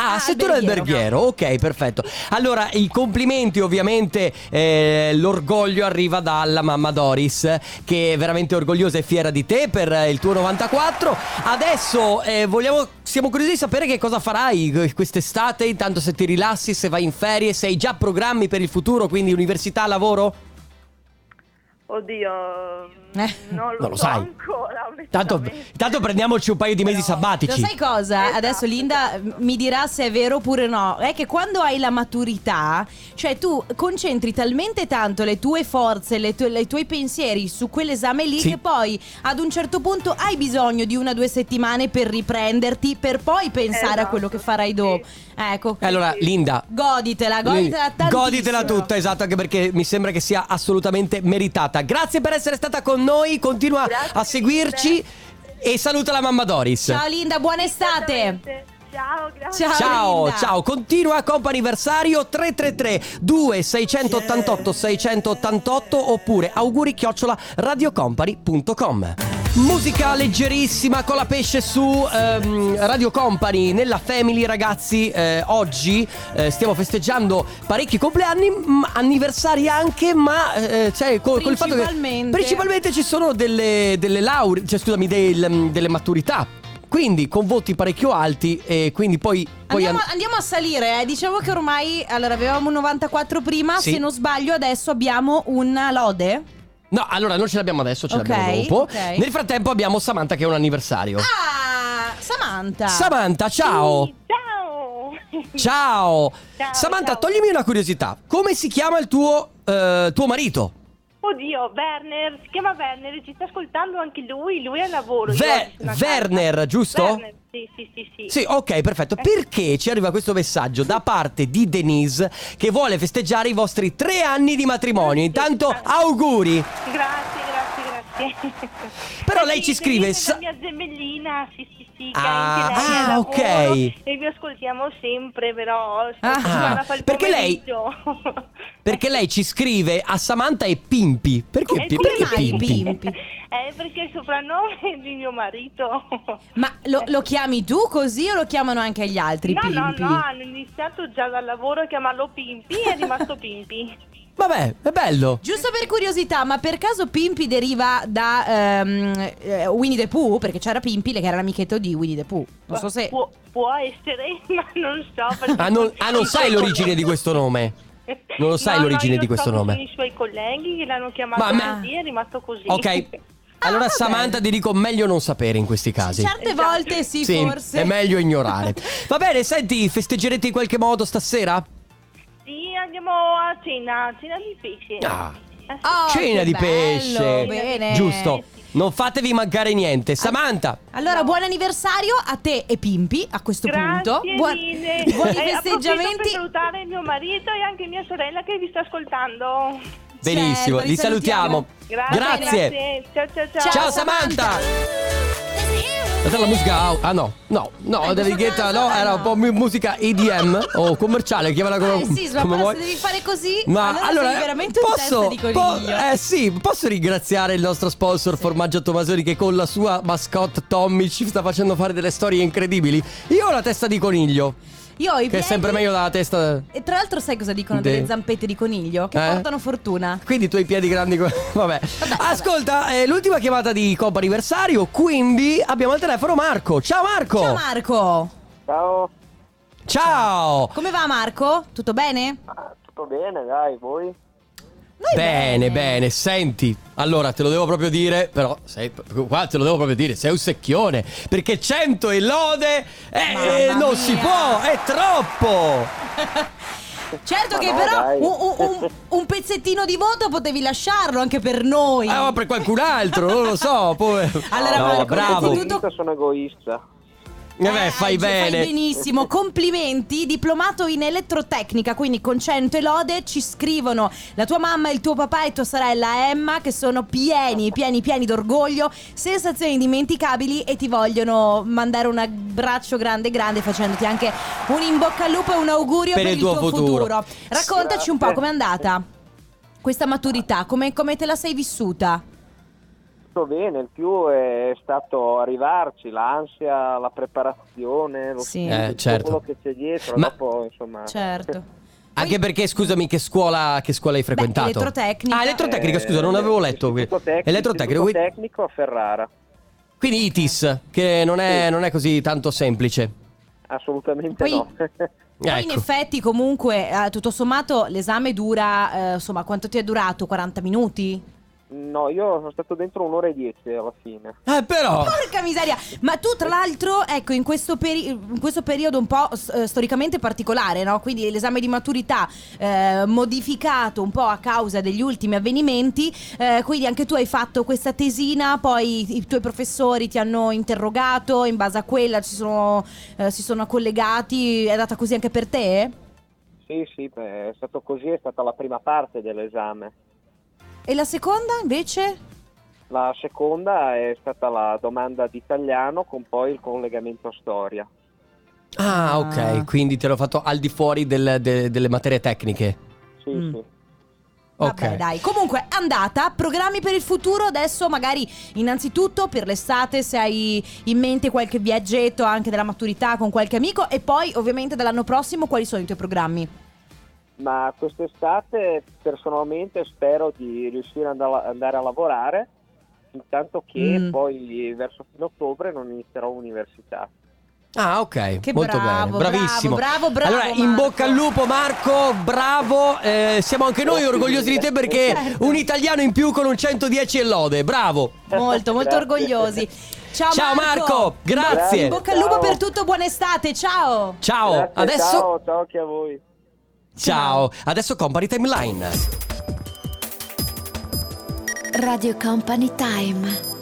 Speaker 1: Ah,
Speaker 2: Ah,
Speaker 1: settore
Speaker 2: alberghiero.
Speaker 1: alberghiero, ok, perfetto. Allora, i complimenti, ovviamente, eh, l'orgoglio arriva dalla mamma Doris, che è veramente orgogliosa e fiera di te per il tuo 94. Adesso eh, vogliamo, siamo curiosi di sapere che cosa farai quest'estate, intanto se ti rilassi, se vai in ferie, se hai già programmi per il futuro, quindi università, lavoro?
Speaker 5: Oddio,
Speaker 2: Eh.
Speaker 5: non lo,
Speaker 1: Non lo
Speaker 5: so
Speaker 1: sai.
Speaker 5: ancora,
Speaker 1: Tanto, tanto prendiamoci un paio di mesi
Speaker 2: Lo
Speaker 1: sabbatici.
Speaker 2: sai cosa?
Speaker 5: Esatto.
Speaker 2: Adesso Linda m- mi dirà se è vero oppure no. È che quando hai la maturità, cioè tu concentri talmente tanto le tue forze, le tue- i tuoi pensieri su quell'esame lì
Speaker 1: Sì.
Speaker 2: che poi ad un certo punto hai bisogno di una o due settimane per riprenderti, per poi pensare a
Speaker 5: Esatto,
Speaker 2: quello che farai
Speaker 5: sì.
Speaker 2: dopo. Ecco.
Speaker 1: Allora, Linda.
Speaker 2: Goditela, goditela tantissimo.
Speaker 1: Goditela tutta, esatto, anche perché mi sembra che sia assolutamente meritata. Grazie per essere stata con noi, continua
Speaker 5: Grazie
Speaker 1: a seguirci e saluta la mamma Doris.
Speaker 2: Ciao Linda, buona estate.
Speaker 5: Ciao, grazie.
Speaker 2: Ciao.
Speaker 1: Ciao, ciao, continua comp'anniversario 333 2688 688 oppure auguri chiocciola radiocompany.com Musica leggerissima con la pesce su ehm, Radio Company nella Family ragazzi eh, oggi eh, stiamo festeggiando parecchi compleanni m- anniversari anche ma eh, cioè, col, col fatto che
Speaker 2: Principalmente.
Speaker 1: principalmente ci sono delle, delle lauree cioè scusami del- delle maturità quindi con voti parecchio alti e quindi poi, poi
Speaker 2: Andiamo,
Speaker 1: an-
Speaker 2: andiamo a salire, eh. diciamo che ormai allora avevamo un 94 prima,
Speaker 1: Sì.
Speaker 2: se non sbaglio adesso abbiamo una lode.
Speaker 1: No, allora non ce l'abbiamo adesso, ce
Speaker 2: Ok,
Speaker 1: l'abbiamo dopo.
Speaker 2: ok.
Speaker 1: Nel frattempo abbiamo Samantha che è un anniversario.
Speaker 2: Ah, Samantha.
Speaker 1: Samantha, ciao.
Speaker 5: Sì, Ciao.
Speaker 1: Ciao.
Speaker 5: Ciao,
Speaker 1: Samantha,
Speaker 5: ciao.
Speaker 1: toglimi una curiosità. Come si chiama il tuo, eh, tuo marito?
Speaker 5: Oddio, Werner, si chiama Werner, ci sta ascoltando anche lui, lui è al lavoro.
Speaker 1: Ve- Werner,
Speaker 5: casa.
Speaker 1: giusto?
Speaker 5: Werner, sì, sì, sì, sì.
Speaker 1: Sì, ok, perfetto. Perché ci arriva questo messaggio da parte di Denise che vuole festeggiare i vostri tre anni di matrimonio? Intanto, auguri.
Speaker 5: Grazie, grazie, grazie.
Speaker 1: Però
Speaker 5: Eh
Speaker 1: lei ci scrive,
Speaker 5: Denise è la mia gemellina, sì, sì, che
Speaker 1: Ah, ah,
Speaker 5: lavoro
Speaker 1: ok.
Speaker 5: E vi ascoltiamo sempre, però
Speaker 2: Ah.
Speaker 5: il
Speaker 1: Perché lei-. Perché lei ci scrive a Samantha e Pimpi. Perché,
Speaker 5: Eh, come
Speaker 1: perché
Speaker 2: mai
Speaker 1: Pimpi?
Speaker 2: Pimpi?
Speaker 5: Eh, perché è il soprannome di mio marito.
Speaker 2: Ma lo, lo chiami tu così o lo chiamano anche gli altri
Speaker 5: No, no,
Speaker 2: Pimpi?
Speaker 5: no, hanno iniziato già dal lavoro a chiamarlo Pimpi e è rimasto Pimpi.
Speaker 1: Vabbè, è bello.
Speaker 2: Giusto per curiosità, ma per caso Pimpi deriva da ehm, eh, Winnie the Pooh? Perché c'era Pimpi che era l'amichetto di Winnie the Pooh. Non so se...
Speaker 5: Può, può essere, ma non so. perché-
Speaker 1: Ah, non, ah, non sai l'origine di questo nome? Non lo sai
Speaker 5: No,
Speaker 1: l'origine
Speaker 5: no,
Speaker 1: di
Speaker 5: io
Speaker 1: questo
Speaker 5: so che
Speaker 1: nome?
Speaker 5: Sono i suoi colleghi che l'hanno chiamato
Speaker 1: Ma me-
Speaker 5: così è rimasto così.
Speaker 1: Ok. Allora,
Speaker 2: vabbè.
Speaker 1: Samantha, ti dico meglio non sapere in questi casi.
Speaker 2: Certe
Speaker 5: Esatto.
Speaker 2: volte sì, forse.
Speaker 1: è meglio ignorare. Va bene, senti, festeggerete in qualche modo stasera?
Speaker 5: Sì, andiamo a cena, cena di pesce.
Speaker 1: Ah.
Speaker 5: Sì.
Speaker 2: Oh,
Speaker 1: Cena
Speaker 2: che
Speaker 1: di
Speaker 2: bello,
Speaker 1: pesce.
Speaker 2: Bene.
Speaker 1: Giusto. Non fatevi mancare niente. Samantha,
Speaker 2: Allora, buon anniversario a te e Pimpi a questo punto.
Speaker 5: Grazie
Speaker 2: Buon-
Speaker 5: mille.
Speaker 2: buoni
Speaker 5: Eh, approfitto per
Speaker 2: festeggiamenti.
Speaker 5: salutare mio marito e anche mia sorella che vi sta ascoltando.
Speaker 1: Benissimo,
Speaker 2: Certo,
Speaker 1: li salutiamo.
Speaker 5: Grazie.
Speaker 1: Grazie.
Speaker 5: Ciao ciao ciao.
Speaker 1: Ciao Samantha. È la musica Ah no, no, no, David Guetta no, era un po' mu- musica EDM o commerciale, chiamala come,
Speaker 2: Eh sì, ma
Speaker 1: come
Speaker 2: però
Speaker 1: vuoi.
Speaker 2: se devi fare così,
Speaker 1: Ma
Speaker 2: allora,
Speaker 1: allora,
Speaker 2: sei veramente un
Speaker 1: posso,
Speaker 2: testa di
Speaker 1: po-
Speaker 2: coniglio.
Speaker 1: eh sì, posso ringraziare il nostro sponsor Formaggio Tomasoni che con la sua mascotte Tommy ci sta facendo fare delle storie incredibili. Io ho la testa di coniglio,
Speaker 2: Io ho i
Speaker 1: che è
Speaker 2: piedi-
Speaker 1: sempre meglio dalla testa.
Speaker 2: E tra l'altro sai cosa dicono
Speaker 1: De-
Speaker 2: delle zampette di coniglio? Che
Speaker 1: Eh?
Speaker 2: portano fortuna.
Speaker 1: Quindi i tuoi piedi grandi. co- Vabbè. Ascolta, è l'ultima chiamata di Coppa Anniversario. Quindi abbiamo al telefono Marco. Ciao Marco.
Speaker 2: Ciao Marco.
Speaker 4: Ciao,
Speaker 1: Ciao.
Speaker 2: Come va Marco? Tutto bene?
Speaker 4: Ah, tutto bene, dai, voi?
Speaker 2: Noi
Speaker 1: Bene, bene, senti. Allora, te lo devo proprio dire, però, sei, qua te lo devo proprio dire, sei un secchione. Perché 100 e lode, eh,
Speaker 2: Mamma
Speaker 1: non si
Speaker 2: mia.
Speaker 1: può, è troppo.
Speaker 2: Certo
Speaker 4: Ma
Speaker 2: che
Speaker 4: no,
Speaker 2: però un, un- un- pezzettino di voto potevi lasciarlo anche per noi.
Speaker 1: Ah, ma per qualcun altro, non lo so. Poi...
Speaker 2: Allora,
Speaker 1: no,
Speaker 2: Marco,
Speaker 1: bravo.
Speaker 2: innanzitutto-
Speaker 4: sono egoista.
Speaker 1: Eh beh, fai
Speaker 2: Eh,
Speaker 1: bene.
Speaker 2: Fai benissimo, complimenti, diplomato in elettrotecnica, quindi con 100 e lode ci scrivono la tua mamma, il tuo papà e tua sorella Emma che sono pieni, pieni, pieni d'orgoglio, sensazioni indimenticabili e ti vogliono mandare un abbraccio grande, grande facendoti anche un in bocca al lupo e un augurio
Speaker 1: Per
Speaker 2: per,
Speaker 1: il
Speaker 2: il
Speaker 1: tuo
Speaker 2: tuo,
Speaker 1: futuro.
Speaker 2: futuro. Raccontaci un po' com'è andata questa maturità, come, come te la sei vissuta?
Speaker 4: Tutto bene, il più è stato arrivarci, l'ansia, la preparazione, lo
Speaker 2: Sì.
Speaker 1: Eh, certo.
Speaker 4: quello che c'è dietro,
Speaker 1: Ma-
Speaker 4: dopo insomma...
Speaker 2: Certo.
Speaker 1: Anche perché, scusami, che scuola, che scuola hai frequentato?
Speaker 2: elettrotecnica.
Speaker 1: Ah, elettrotecnica, scusa, non avevo letto.
Speaker 4: tecnico,
Speaker 1: Elettrotecnico,
Speaker 4: istituto
Speaker 1: qui-
Speaker 4: tecnico a Ferrara.
Speaker 1: quindi ITIS, che non è,
Speaker 4: Sì.
Speaker 1: non è così tanto semplice.
Speaker 4: Assolutamente
Speaker 2: Poi-
Speaker 4: no.
Speaker 2: Poi in
Speaker 1: Ecco.
Speaker 2: effetti comunque eh, tutto sommato l'esame dura, eh, insomma quanto ti è durato? 40 minuti?
Speaker 4: No, io sono stato dentro un'ora e dieci alla fine.
Speaker 1: Eh, però.
Speaker 2: Porca miseria! Ma tu, tra l'altro, ecco, in questo, peri- in questo periodo un po' eh, storicamente particolare, no? Quindi l'esame di maturità eh, modificato un po' a causa degli ultimi avvenimenti. eh, quindi anche tu hai fatto questa tesina, poi i tuoi professori ti hanno interrogato, in base a quella ci sono, eh, si sono collegati. È andata così anche per te?
Speaker 4: Sì, sì, beh, è stato così, è stata la prima parte dell'esame.
Speaker 2: E la seconda invece?
Speaker 4: La seconda è stata la domanda d'italiano con poi il collegamento storia.
Speaker 1: Ah,
Speaker 2: Ah.
Speaker 1: ok. Quindi te l'ho fatto al di fuori del- de- delle materie tecniche.
Speaker 4: Sì,
Speaker 2: Mm.
Speaker 4: sì.
Speaker 1: Ok.
Speaker 2: Vabbè, dai. Comunque, andata. Programmi per il futuro. Adesso, magari, innanzitutto per l'estate, se hai in mente qualche viaggetto anche della maturità con qualche amico. E poi, ovviamente, dall'anno prossimo, quali sono i tuoi programmi?
Speaker 4: Ma quest'estate personalmente spero di riuscire ad andare a- andare a lavorare, intanto che
Speaker 2: Mm.
Speaker 4: poi verso fine ottobre non inizierò università.
Speaker 1: Ah, ok.
Speaker 2: Che
Speaker 1: Molto
Speaker 2: bravo,
Speaker 1: bene. Bravissimo.
Speaker 2: bravo, bravo,
Speaker 1: Allora, in
Speaker 2: Marco.
Speaker 1: bocca al lupo, Marco. Bravo. Eh, siamo anche noi orgogliosi di te perché
Speaker 2: Certo.
Speaker 1: un italiano in più con un 110 e lode. Bravo.
Speaker 2: Molto, molto orgogliosi. Ciao,
Speaker 1: Ciao, Marco. Grazie.
Speaker 2: In bocca al lupo
Speaker 4: Ciao.
Speaker 2: per tutto. Buona estate. Ciao.
Speaker 1: Ciao.
Speaker 4: Grazie,
Speaker 1: Adesso.
Speaker 4: Ciao, ciao anche a voi.
Speaker 1: Ciao. Adesso Company Timeline.
Speaker 6: Radio Company Time.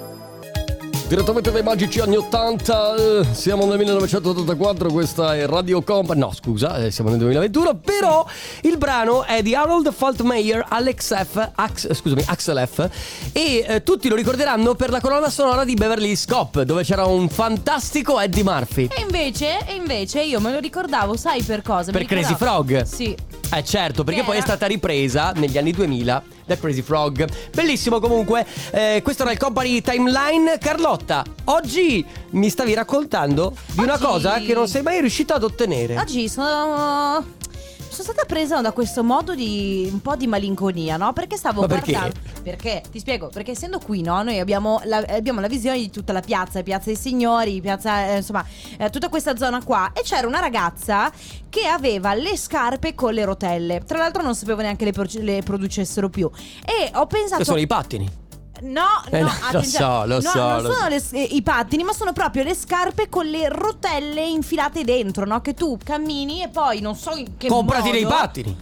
Speaker 1: Direttamente dai magici anni 80, eh, siamo nel 1984, questa è Radio Company, no scusa, eh, siamo nel 2021, però il brano è di Harold Faltmeyer, Alex F, Ax, scusami, Axel F e eh, tutti lo ricorderanno per la colonna sonora di Beverly Hills Cop, dove c'era un fantastico Eddie Murphy.
Speaker 2: E invece, e invece io me lo ricordavo, sai per cosa?
Speaker 1: Per Crazy Frog?
Speaker 2: Sì.
Speaker 1: Eh certo, perché poi è stata ripresa negli anni 2000 da Crazy Frog. Bellissimo comunque, eh, questo era il Company Timeline. Carlotta, oggi mi stavi raccontando di una
Speaker 2: Oggi-
Speaker 1: cosa che non sei mai riuscita ad ottenere.
Speaker 2: Oggi sono. Sono stata presa da questo modo di un po' di malinconia, no? Perché stavo
Speaker 1: Ma perché?
Speaker 2: guardando. Perché? Ti spiego, perché essendo qui, no? Noi abbiamo la, abbiamo la visione di tutta la piazza, piazza dei signori, piazza, eh, insomma, eh, tutta questa zona qua. E c'era una ragazza che aveva le scarpe con le rotelle. Tra l'altro non sapevo neanche le, pro- le producessero più. E ho pensato.
Speaker 1: Che sono i pattini.
Speaker 2: No,
Speaker 1: Eh,
Speaker 2: no,
Speaker 1: no, lo
Speaker 2: attenzione.
Speaker 1: so, lo
Speaker 2: No,
Speaker 1: so,
Speaker 2: Non
Speaker 1: lo
Speaker 2: sono
Speaker 1: so.
Speaker 2: le- eh, i pattini, ma sono proprio le scarpe con le rotelle infilate dentro, no? Che tu cammini e poi non so in che
Speaker 1: Comprati
Speaker 2: modo.
Speaker 1: dei pattini.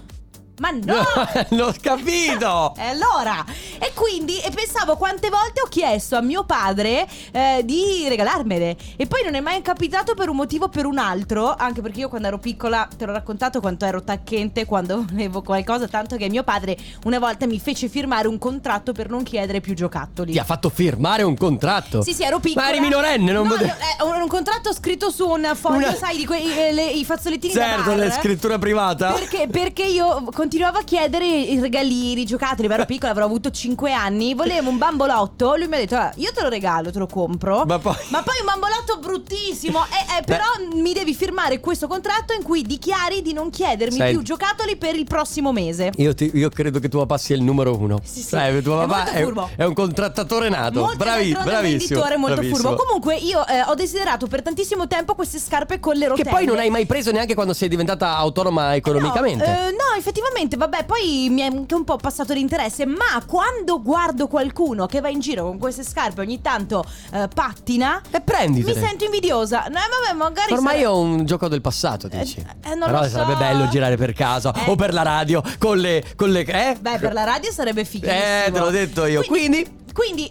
Speaker 2: Ma no!
Speaker 1: L'ho capito.
Speaker 2: E allora? E quindi e pensavo quante volte ho chiesto a mio padre eh, di regalarmele. E poi non è mai capitato per un motivo o per un altro. Anche perché io quando ero piccola, te l'ho raccontato quanto ero tacchente quando volevo qualcosa. Tanto che mio padre una volta mi fece firmare un contratto per non chiedere più giocattoli.
Speaker 1: Ti ha fatto firmare un contratto.
Speaker 2: Sì, sì, ero piccola.
Speaker 1: Ma eri minorenne, non
Speaker 2: no,
Speaker 1: potevi-
Speaker 2: no, eh, un, contratto scritto su un foglio,
Speaker 1: Una-
Speaker 2: sai, di quei eh, le- i fazzolettini
Speaker 1: Certo, la scrittura privata.
Speaker 2: Perché, perché io continuavo a chiedere i regalini, i giocattoli, ero piccola, avrò avuto 5 anni, volevo un bambolotto, lui mi ha detto "Ah, io te lo regalo, te lo compro.
Speaker 1: Ma poi-
Speaker 2: un bambolotto bruttissimo, eh, eh, però mi devi firmare questo contratto in cui dichiari di non chiedermi
Speaker 1: Sai-
Speaker 2: più giocattoli per il prossimo mese.
Speaker 1: Io, ti- io credo che tuo papà sia il numero uno.
Speaker 2: Sì, sì.
Speaker 1: Sai, tuo
Speaker 2: È
Speaker 1: papà
Speaker 2: molto
Speaker 1: è,
Speaker 2: furbo.
Speaker 1: è un contrattatore nato.
Speaker 2: Molto
Speaker 1: Bravi,
Speaker 2: un
Speaker 1: bravissimo.
Speaker 2: venditore molto
Speaker 1: bravissimo.
Speaker 2: furbo. Comunque io eh, ho desiderato per tantissimo tempo queste scarpe con le
Speaker 1: Che
Speaker 2: rotelle.
Speaker 1: poi non hai mai preso neanche quando sei diventata autonoma economicamente.
Speaker 2: No, eh, no, effettivamente, vabbè, poi mi è anche un po' passato l'interesse, ma quando guardo qualcuno che va in giro con queste scarpe ogni tanto eh, pattina,
Speaker 1: E prenditele.
Speaker 2: mi sento invidiosa. No, vabbè, magari
Speaker 1: Ormai
Speaker 2: sare-
Speaker 1: è un gioco del passato, dici.
Speaker 2: Eh, eh, non
Speaker 1: Però
Speaker 2: lo
Speaker 1: sarebbe
Speaker 2: so.
Speaker 1: bello girare per casa
Speaker 2: Eh.
Speaker 1: o per la radio con le. Con le eh?
Speaker 2: Beh, per la radio sarebbe fighissimo.
Speaker 1: Eh, te l'ho detto io. Quindi.
Speaker 2: Quindi,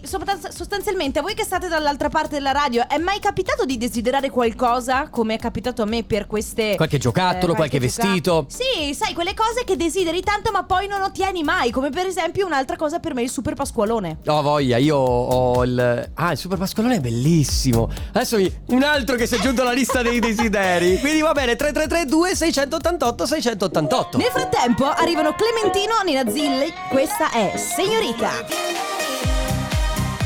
Speaker 2: sopra- sostanzialmente, a voi che state dall'altra parte della radio, è mai capitato di desiderare qualcosa come è capitato a me per queste.
Speaker 1: Qualche giocattolo, qualche
Speaker 2: gioca-
Speaker 1: vestito.
Speaker 2: Sì, sai, quelle cose che desideri tanto, ma poi non ottieni mai. Come per esempio un'altra cosa per me, il super pasqualone.
Speaker 1: Ho voglia, io ho il. Ah, il Super Pasqualone è bellissimo. Adesso mi- un altro che si è aggiunto alla lista dei desideri. Quindi va bene, 3332 688 688.
Speaker 2: Nel frattempo arrivano Clementino, Nina Zilli. Questa è Signorita.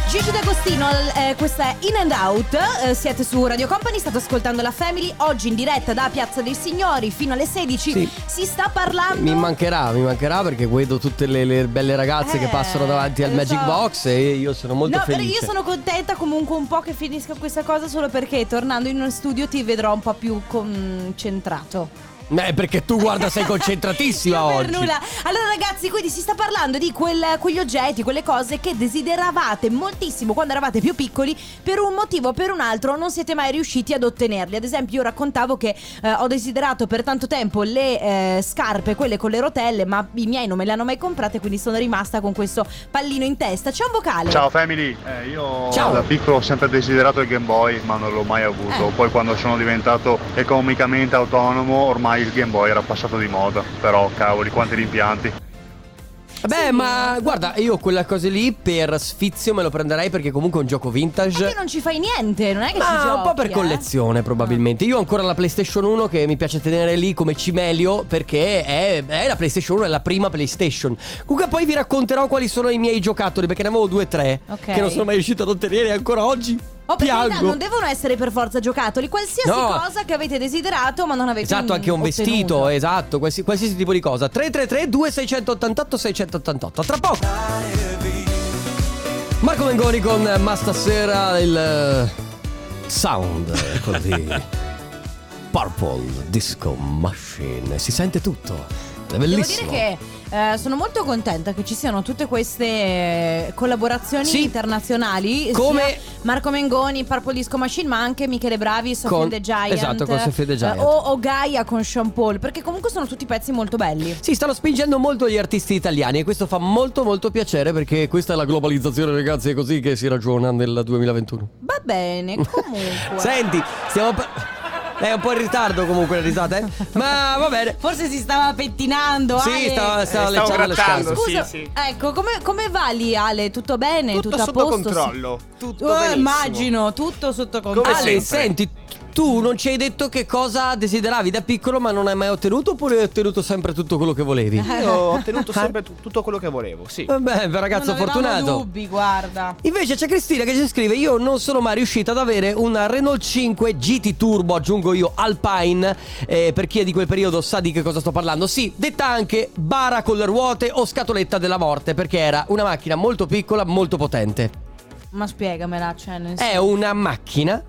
Speaker 2: Gigi D'Agostino, eh, questa è In and Out, eh, siete su Radio Company, state ascoltando la Family, oggi in diretta da Piazza dei Signori fino alle 16
Speaker 1: Sì.
Speaker 2: si sta parlando...
Speaker 1: Mi mancherà, mi mancherà perché vedo tutte le, le belle ragazze
Speaker 2: Eh,
Speaker 1: che passano davanti al Magic
Speaker 2: so.
Speaker 1: Box e io sono molto
Speaker 2: No,
Speaker 1: felice.
Speaker 2: io sono contenta comunque un po' che finisca questa cosa solo perché tornando in uno studio ti vedrò un po' più concentrato.
Speaker 1: Beh, perché tu guarda sei concentratissima
Speaker 2: Io per
Speaker 1: oggi.
Speaker 2: nulla. Allora ragazzi, quindi si sta parlando di quel- quegli oggetti, quelle cose che desideravate moltissimo quando eravate più piccoli, per un motivo o per un altro non siete mai riusciti ad ottenerli. Ad esempio io raccontavo che eh, ho desiderato per tanto tempo le eh, scarpe, quelle con le rotelle, ma i miei non me le hanno mai comprate, quindi sono rimasta con questo pallino in testa. C'è un vocale.
Speaker 7: Ciao family, Eh, io
Speaker 1: Ciao.
Speaker 7: da piccolo ho sempre desiderato il Game Boy ma non l'ho mai avuto,
Speaker 2: Eh.
Speaker 7: poi quando sono diventato economicamente autonomo ormai il Game Boy era passato di moda, però cavoli quanti rimpianti.
Speaker 1: Beh,
Speaker 2: Sì.
Speaker 1: ma guarda, io quella cosa lì per sfizio me lo prenderei perché comunque è un gioco
Speaker 2: Ma
Speaker 1: vintage.
Speaker 2: che non ci fai niente, non è che ci
Speaker 1: Ma
Speaker 2: giochi,
Speaker 1: un po' per
Speaker 2: eh?
Speaker 1: collezione probabilmente. Io ho ancora la PlayStation 1 che mi piace tenere lì come cimelio perché è, è la PlayStation 1, è la prima PlayStation. Comunque poi vi racconterò quali sono i miei giocattoli perché ne avevo due o tre
Speaker 2: Ok.
Speaker 1: che non sono mai riuscito ad ottenere ancora oggi.
Speaker 2: Oh, per carità,
Speaker 1: Piango.
Speaker 2: non devono essere per forza giocattoli, qualsiasi
Speaker 1: No.
Speaker 2: cosa che avete desiderato ma non avete
Speaker 1: Esatto, anche un
Speaker 2: ottenuto.
Speaker 1: vestito, esatto, qualsiasi, qualsiasi tipo di cosa. 333 2688 688. Tra poco. Marco Mengoni con Ma stasera il eh, sound eh, quello di Purple Disco Machine. Si sente tutto. È
Speaker 2: Devo
Speaker 1: bellissimo.
Speaker 2: dire che eh, sono molto contenta che ci siano tutte queste eh, collaborazioni
Speaker 1: Sì.
Speaker 2: internazionali.
Speaker 1: Come-
Speaker 2: sia Marco Mengoni, Purple Disco Machine, ma anche Michele Bravi, Sofia
Speaker 1: Con-
Speaker 2: the Giant.
Speaker 1: esatto, con Sofia the
Speaker 2: eh,
Speaker 1: Giant.
Speaker 2: o, o Gaia con Sean Paul, perché comunque sono tutti pezzi molto belli.
Speaker 1: Sì, stanno spingendo molto gli artisti italiani e questo fa molto molto piacere perché questa è la globalizzazione, ragazzi, è così che si ragiona nel 2021.
Speaker 2: Va bene, comunque.
Speaker 1: Senti, stiamo pa- è un po' in ritardo comunque le risate, eh? ma va bene.
Speaker 2: Forse si stava pettinando.
Speaker 1: Sì,
Speaker 2: Ale.
Speaker 1: stava, stava
Speaker 8: Eh, stavo
Speaker 1: leggendo le scarpe.
Speaker 8: sì,
Speaker 2: Scusa,
Speaker 8: sì.
Speaker 2: ecco, come, come va lì Ale? Tutto bene?
Speaker 8: Tutto,
Speaker 2: Tutto a
Speaker 8: sotto
Speaker 2: posto?
Speaker 8: controllo. Tutto
Speaker 2: Eh,
Speaker 8: benissimo.
Speaker 2: immagino, tutto sotto controllo.
Speaker 8: Come
Speaker 1: Ale,
Speaker 8: sempre.
Speaker 1: senti, tu non ci hai detto che cosa desideravi da piccolo ma non hai mai ottenuto oppure hai ottenuto sempre tutto quello che volevi?
Speaker 8: Io ho ottenuto sempre tu- tutto quello che volevo, sì.
Speaker 1: Vabbè, ragazzo
Speaker 2: non
Speaker 1: fortunato.
Speaker 2: dubbi, guarda.
Speaker 1: Invece c'è Cristina che ci scrive Io non sono mai riuscita ad avere una Renault 5 GT Turbo Aggiungo io Alpine eh, Per chi è di quel periodo sa di che cosa sto parlando Sì, detta anche bara con le ruote o scatoletta della morte Perché era una macchina molto piccola, molto potente
Speaker 2: Ma spiegamela, cioè nel
Speaker 1: È una macchina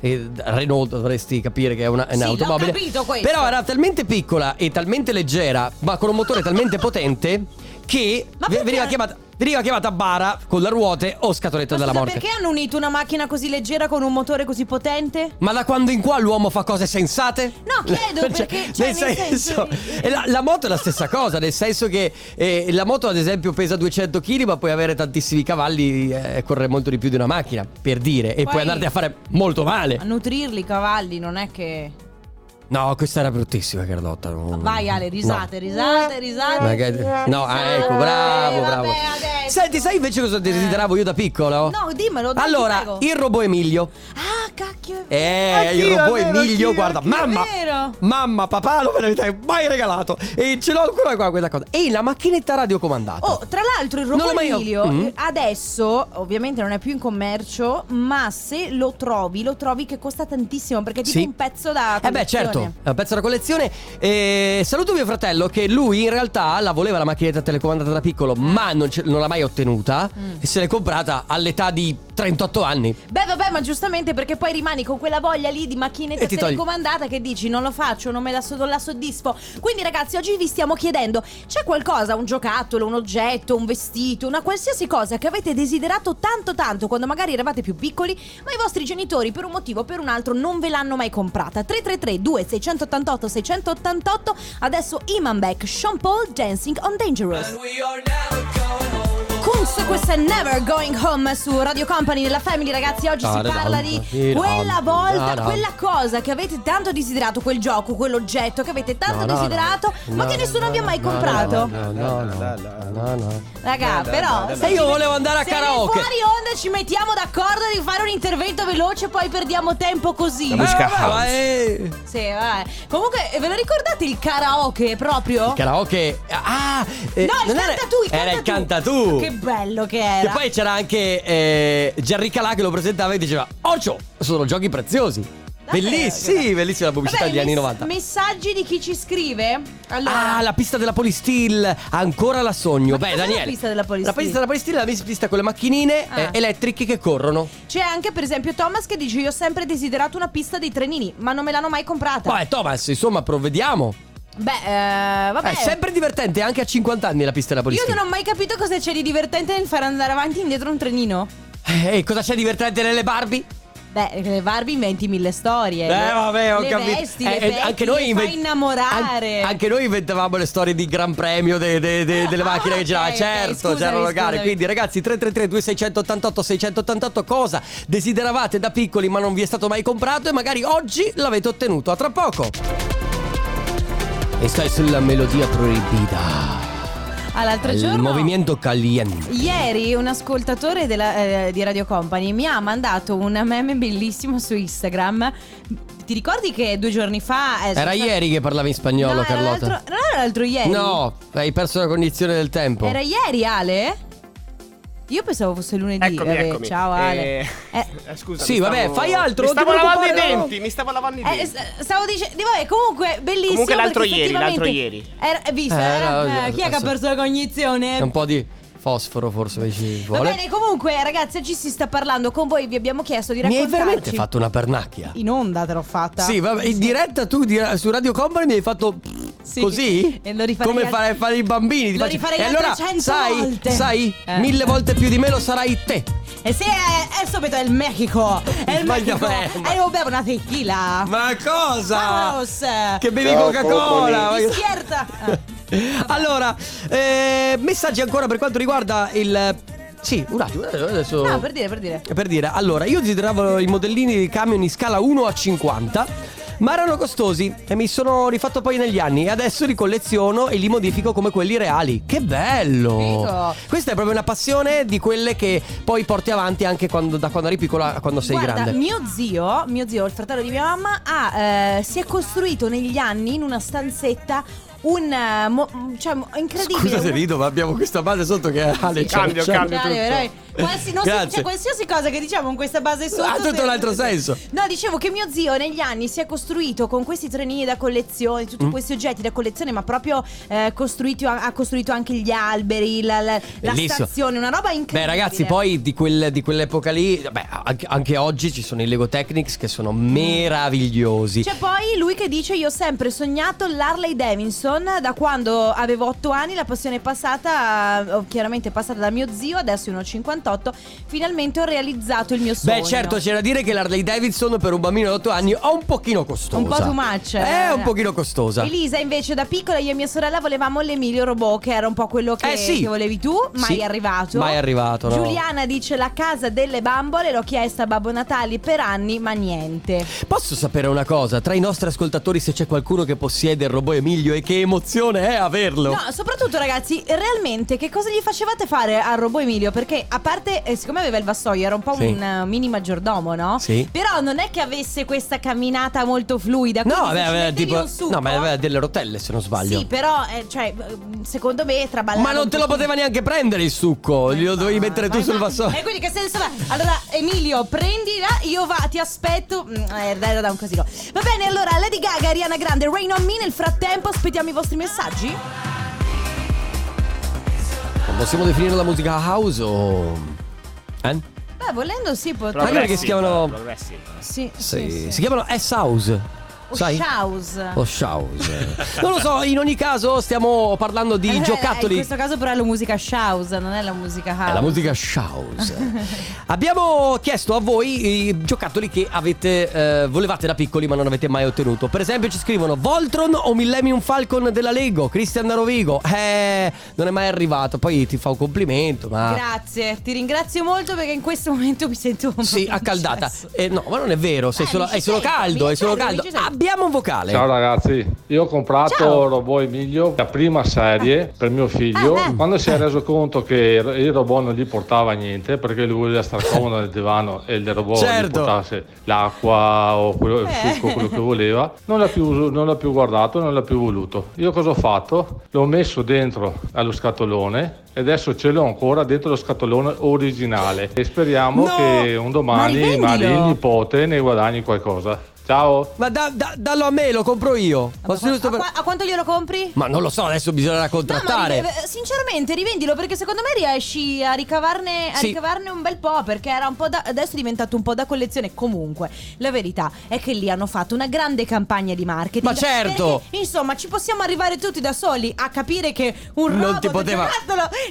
Speaker 2: Eh.
Speaker 1: e Renault dovresti capire che è una- è
Speaker 2: Sì, l'ho
Speaker 1: un'automobile
Speaker 2: capito questo.
Speaker 1: Però era talmente piccola e talmente leggera Ma con un motore talmente potente Che
Speaker 2: Ma
Speaker 1: ve-
Speaker 2: perché-
Speaker 1: veniva chiamata, veniva chiamata bara con le ruote o scatoletta della morte
Speaker 2: perché hanno unito una macchina così leggera con un motore così potente?
Speaker 1: Ma da quando in qua l'uomo fa cose sensate?
Speaker 2: No, chiedo, perché, cioè,
Speaker 1: nel senso,
Speaker 2: senso-
Speaker 1: la, la moto è la stessa cosa, nel senso che eh, la moto ad esempio pesa 200 kg ma puoi avere tantissimi cavalli e correre molto di più di una macchina, per dire, e
Speaker 2: Poi-
Speaker 1: puoi andarti a fare molto male.
Speaker 2: A nutrirli i cavalli, non è che.
Speaker 1: No, questa era bruttissima Carlotta. non-
Speaker 2: Vai Ale, risate,
Speaker 1: no.
Speaker 2: risate, risate.
Speaker 1: Ma che- No, ah, ecco, bravo,
Speaker 2: Eh,
Speaker 1: bravo.
Speaker 2: vabbè, adesso.
Speaker 1: Senti, sai invece cosa desideravo io da piccolo?
Speaker 2: No, dimmelo, dai,
Speaker 1: Allora,
Speaker 2: prego.
Speaker 1: il robot Emilio.
Speaker 2: Ah, cacchio.
Speaker 1: Eh, il
Speaker 8: Anch'io,
Speaker 1: robot
Speaker 8: è vero,
Speaker 1: Emilio,
Speaker 8: anch'io,
Speaker 1: guarda,
Speaker 8: anch'io.
Speaker 1: mamma,
Speaker 2: È vero.
Speaker 1: mamma, papà, non me l'avete mai regalato. E ce l'ho ancora qua quella cosa. E la macchinetta radiocomandata.
Speaker 2: Oh, tra l'altro il robot
Speaker 1: l'ho mai-
Speaker 2: Emilio
Speaker 1: Mm.
Speaker 2: eh, adesso ovviamente non è più in commercio, ma se lo trovi, lo trovi che costa tantissimo perché è tipo
Speaker 1: Sì.
Speaker 2: un pezzo da
Speaker 1: Eh beh certo, è un pezzo da collezione e Saluto mio fratello che lui in realtà la voleva la macchinetta telecomandata da piccolo Ma non, ce- non l'ha mai ottenuta
Speaker 2: Mm.
Speaker 1: E se l'è comprata all'età di 38 anni
Speaker 2: Beh, vabbè, ma giustamente perché poi rimani con quella voglia lì di macchinetta telecomandata che dici non lo faccio, non me la, so- la soddisfo. Quindi, ragazzi, oggi vi stiamo chiedendo: c'è qualcosa, un giocattolo, un oggetto, un vestito, una qualsiasi cosa che avete desiderato tanto tanto quando magari eravate più piccoli, ma i vostri genitori per un motivo o per un altro non ve l'hanno mai comprata? 333 2688 688 Adesso Iman Beck, Sean Paul, Dancing on Dangerous. Kunz, questa è Never Going Home su Radio Company nella Family, ragazzi. Oggi si parla di quella volta, quella cosa che avete tanto desiderato, quel gioco, quell'oggetto che avete tanto desiderato, ma che nessuno vi ha mai comprato.
Speaker 1: No, no, no, no, no.
Speaker 2: Raga, però. se
Speaker 1: io volevo andare a
Speaker 2: se
Speaker 1: karaoke.
Speaker 2: fuori onda ci mettiamo d'accordo di fare un intervento veloce, poi perdiamo tempo così.
Speaker 8: La musica house.
Speaker 2: Sì, vabbè. Comunque, ve lo ricordate il karaoke proprio?
Speaker 1: Karaoke Ah eh,
Speaker 2: No, il cantatù, il
Speaker 1: Era il
Speaker 2: cantatù.
Speaker 1: cantatù
Speaker 2: Che bello che
Speaker 1: E
Speaker 2: era.
Speaker 1: poi c'era anche eh, Gerry Calà che lo presentava e diceva Ocio, sono giochi preziosi Bellissima, sì, bellissima la pubblicità
Speaker 2: Vabbè,
Speaker 1: degli anni
Speaker 2: mess-
Speaker 1: 90.
Speaker 2: Messaggi di chi ci scrive? Allora,
Speaker 1: Ah, la pista della Polistill, ancora la sogno.
Speaker 2: Ma
Speaker 1: Beh,
Speaker 2: cos'è la
Speaker 1: Daniele.
Speaker 2: pista della Polistill?
Speaker 1: La pista della Polistill è la pista con le macchinine
Speaker 2: Ah.
Speaker 1: eh, elettriche che corrono.
Speaker 2: c'è anche per esempio Thomas che dice: Io ho sempre desiderato una pista dei trenini, ma non me l'hanno mai comprata.
Speaker 1: Vabbè, Thomas, insomma, provvediamo.
Speaker 2: Beh, eh, vabbè.
Speaker 1: È sempre divertente anche a 50 anni la pista della
Speaker 2: Io
Speaker 1: Polistill.
Speaker 2: non ho mai capito cosa c'è di divertente nel far andare avanti e indietro un trenino.
Speaker 1: Eh, E cosa c'è divertente nelle Barbie?
Speaker 2: Beh, le Barbie inventi mille storie.
Speaker 1: Eh,
Speaker 2: Le-
Speaker 1: vabbè, ho
Speaker 2: le
Speaker 1: capito.
Speaker 2: Vesti,
Speaker 1: Eh, eh,
Speaker 2: petti,
Speaker 1: anche noi
Speaker 2: le
Speaker 1: inven-
Speaker 2: fai innamorare.
Speaker 1: An- anche noi inventavamo le storie di Gran Premio de- de- de- delle
Speaker 2: Ah,
Speaker 1: macchine che
Speaker 2: ok,
Speaker 1: giravano.
Speaker 2: ok,
Speaker 1: certo,
Speaker 2: scusami,
Speaker 1: c'erano gare. Quindi, ragazzi, 333 2688 688 cosa desideravate da piccoli ma non vi è stato mai comprato e magari oggi l'avete ottenuto. A tra poco. E stai sulla melodia proibita.
Speaker 2: Ah, l'altro
Speaker 1: Il
Speaker 2: giorno.
Speaker 1: movimento caliente.
Speaker 2: Ieri un ascoltatore della- eh, di Radio Company mi ha mandato un meme bellissimo su Instagram. Ti ricordi che due giorni fa... eh,
Speaker 1: Era
Speaker 2: sono-
Speaker 1: ieri che parlavi in spagnolo,
Speaker 2: No, era
Speaker 1: Carlotta.
Speaker 2: l'altro- non era l'altro ieri?
Speaker 1: No, hai perso la cognizione del tempo.
Speaker 2: Era ieri, Ale? Io pensavo fosse lunedì.
Speaker 8: Eccomi,
Speaker 2: Vabbè,
Speaker 8: eccomi.
Speaker 2: Ciao, Ale.
Speaker 8: Eh,
Speaker 2: Eh,
Speaker 8: eh, scusa.
Speaker 1: Sì, vabbè,
Speaker 8: stavo-
Speaker 1: fai altro,
Speaker 8: Mi stavo lavando i denti, mi stavo lavando i
Speaker 2: eh,
Speaker 8: denti.
Speaker 2: s- stavo dicendo, vabbè, comunque bellissimo.
Speaker 8: Comunque l'altro ieri, l'altro ieri.
Speaker 2: Era, hai visto?
Speaker 1: Eh,
Speaker 2: eh?
Speaker 1: no,
Speaker 2: Eh, chi è che ha perso la cognizione?
Speaker 1: Un po' di fosforo forse ci
Speaker 2: Va
Speaker 1: vuole.
Speaker 2: bene, comunque, ragazzi, oggi si sta parlando con voi. Vi abbiamo chiesto di
Speaker 1: Mi hai
Speaker 2: raccontarci.
Speaker 1: veramente fatto una pernacchia?
Speaker 2: In onda te l'ho fatta.
Speaker 1: Sì, vabbè, in diretta tu di- su Radio Company mi hai fatto
Speaker 2: Sì.
Speaker 1: così?
Speaker 2: E lo rifarei
Speaker 1: Come
Speaker 2: al-
Speaker 1: fare, fare i bambini? ti
Speaker 2: Lo
Speaker 1: faccio-
Speaker 2: rifarei
Speaker 1: e
Speaker 2: altre
Speaker 1: allora,
Speaker 2: 100
Speaker 1: sai,
Speaker 2: volte.
Speaker 1: sai,
Speaker 2: Eh.
Speaker 1: mille volte più di me lo sarai te.
Speaker 2: E sì, è, è subito il Mexico. È il Mexico. E io bevo una tequila.
Speaker 1: Ma cosa?
Speaker 2: Vamos.
Speaker 1: Che bevi
Speaker 4: Ciao,
Speaker 1: Coca-Cola?
Speaker 2: Schierta. Ah.
Speaker 1: Allora, eh, messaggi ancora per quanto riguarda il. Sì, un attimo, eh, adesso.
Speaker 2: No, per dire, per dire.
Speaker 1: Per dire, allora, io desideravo i modellini di camion in scala 1 a 50. Ma erano costosi e mi sono rifatto poi negli anni. E adesso li colleziono e li modifico come quelli reali. Che bello!
Speaker 2: Figo.
Speaker 1: Questa è proprio una passione di quelle che poi porti avanti anche quando- da quando eri piccola a quando sei
Speaker 2: Guarda,
Speaker 1: grande.
Speaker 2: mio zio, mio zio, il fratello di mia mamma, ha, eh, si è costruito negli anni in una stanzetta un eh, mo- cioè incredibile.
Speaker 1: Scusa se rido, ma abbiamo questa base sotto che Ale c'ha-
Speaker 8: Cambio,
Speaker 1: c'ha-
Speaker 8: cambio. Tutto.
Speaker 2: dai, qualsi- cioè, qualsiasi cosa che diciamo in questa base sotto
Speaker 1: Ha tutto un altro senso.
Speaker 2: No, dicevo che mio zio negli anni si è costruito con questi trenini da collezione,
Speaker 1: Mm.
Speaker 2: tutti questi oggetti da collezione, ma proprio eh, ha costruito anche gli alberi, la, la- la stazione, una roba incredibile.
Speaker 1: Beh, ragazzi, poi di, quel- di quell'epoca lì, beh, anche, anche oggi ci sono i Lego Technics che sono meravigliosi.
Speaker 2: C'è poi lui che dice: Io ho sempre sognato l'Harley Davidson da quando avevo 8 anni. La passione è passata, eh, chiaramente è passata da mio zio, adesso io ne ho 58. Finalmente ho realizzato il mio sogno.
Speaker 1: Beh, certo, c'è da dire che l'Harley Davidson per un bambino di 8 anni è un pochino costosa.
Speaker 2: Un po' too much.
Speaker 1: È
Speaker 2: eh.
Speaker 1: un pochino costosa.
Speaker 2: Elisa, invece, da piccola io e mia sorella volevamo l'Emilio Robot, che era un po' quello che,
Speaker 1: Eh, sì.
Speaker 2: che volevi tu, mai
Speaker 1: Sì.
Speaker 2: arrivato.
Speaker 1: Mai arrivato, no.
Speaker 2: Giuliana dice la casa delle bambole, l'ho chiesta a Babbo Natale per anni, ma niente.
Speaker 1: Posso sapere una cosa? Tra i nostri ascoltatori se c'è qualcuno che possiede il robot Emilio e che emozione è averlo?
Speaker 2: No, soprattutto ragazzi, realmente che cosa gli facevate fare al robot Emilio? Perché a parte, eh, siccome aveva il vassoio, era un po'
Speaker 1: Sì.
Speaker 2: un eh, mini maggiordomo, no?
Speaker 1: Sì.
Speaker 2: Però non è che avesse questa camminata molto fluida.
Speaker 1: No,
Speaker 2: ci
Speaker 1: aveva tipo No, ma aveva delle rotelle se non sbaglio.
Speaker 2: Sì, però, eh, cioè, eh, secondo me traballava
Speaker 1: Ma non te lo poteva neanche prendere il succo, glielo dovevi mettere tu
Speaker 2: Ma-
Speaker 1: sul
Speaker 2: ma-
Speaker 1: vassoio.
Speaker 2: E quindi che senso va? Allora, Emilio, prendila, io va, ti aspetto. Mm, eh, Era da un casino. Va bene, allora, Lady Gaga, Ariana Grande, Rain on Me. Nel frattempo, aspettiamo i vostri messaggi.
Speaker 1: Non possiamo definire la musica house o. Eh?
Speaker 2: Beh, volendo sì, pot-
Speaker 1: Anche perché si chiamano-
Speaker 2: sì, Sì.
Speaker 1: sì. Si chiamano S-House. Sai? O Shouse. non lo so, in ogni caso stiamo parlando di
Speaker 2: Eh, In
Speaker 1: giocattoli.
Speaker 2: questo caso però è la musica Shouse, non è la musica house.
Speaker 1: È la musica Shouse. Abbiamo chiesto a voi i giocattoli che avete eh, volevate da piccoli ma non avete mai ottenuto. Per esempio ci scrivono Voltron o Millennium Falcon della Lego, Cristian da Rovigo. Eh, non è mai arrivato. Poi ti fa un complimento, ma
Speaker 2: Grazie, ti ringrazio molto perché in questo momento mi sento un
Speaker 1: Sì,
Speaker 2: po'
Speaker 1: accaldata.
Speaker 2: concesso.
Speaker 1: Eh, no, ma non è vero, sei
Speaker 2: Eh,
Speaker 1: solo, è solo caldo, è solo caldo.
Speaker 2: sento.
Speaker 1: Abbiamo un vocale.
Speaker 9: Ciao ragazzi, io ho comprato
Speaker 2: Ciao.
Speaker 9: robot Emilio, la prima serie per mio figlio.
Speaker 2: Ah.
Speaker 9: Quando si è reso conto che il robot non gli portava niente perché lui voleva stare comodo nel divano e il robot
Speaker 1: Certo.
Speaker 9: gli portasse l'acqua o quello, il
Speaker 2: Eh.
Speaker 9: succo, quello che voleva, non l'ha, più, non l'ha più guardato, non l'ha più voluto. Io cosa ho fatto? L'ho messo dentro allo scatolone e adesso ce l'ho ancora dentro lo scatolone originale e speriamo
Speaker 1: No!
Speaker 9: che un
Speaker 2: Ma
Speaker 9: domani il nipote ne guadagni qualcosa. Ciao.
Speaker 1: Ma da- da- dallo a me, lo compro io.
Speaker 2: Ma
Speaker 1: Posso
Speaker 2: qua- a,
Speaker 1: per-
Speaker 2: qua- a quanto glielo compri?
Speaker 1: Ma non lo so, adesso bisognerà
Speaker 2: No, ma
Speaker 1: contrattare.
Speaker 2: ri- eh, sinceramente rivendilo perché secondo me riesci a ricavarne, a
Speaker 1: Sì.
Speaker 2: ricavarne un bel po' perché era un po' da, adesso è diventato un po' da collezione comunque la verità è che lì hanno fatto una grande campagna di marketing
Speaker 1: Ma certo!
Speaker 2: perché, insomma ci possiamo arrivare tutti da soli a capire che un
Speaker 1: Non
Speaker 2: robot
Speaker 1: ti poteva-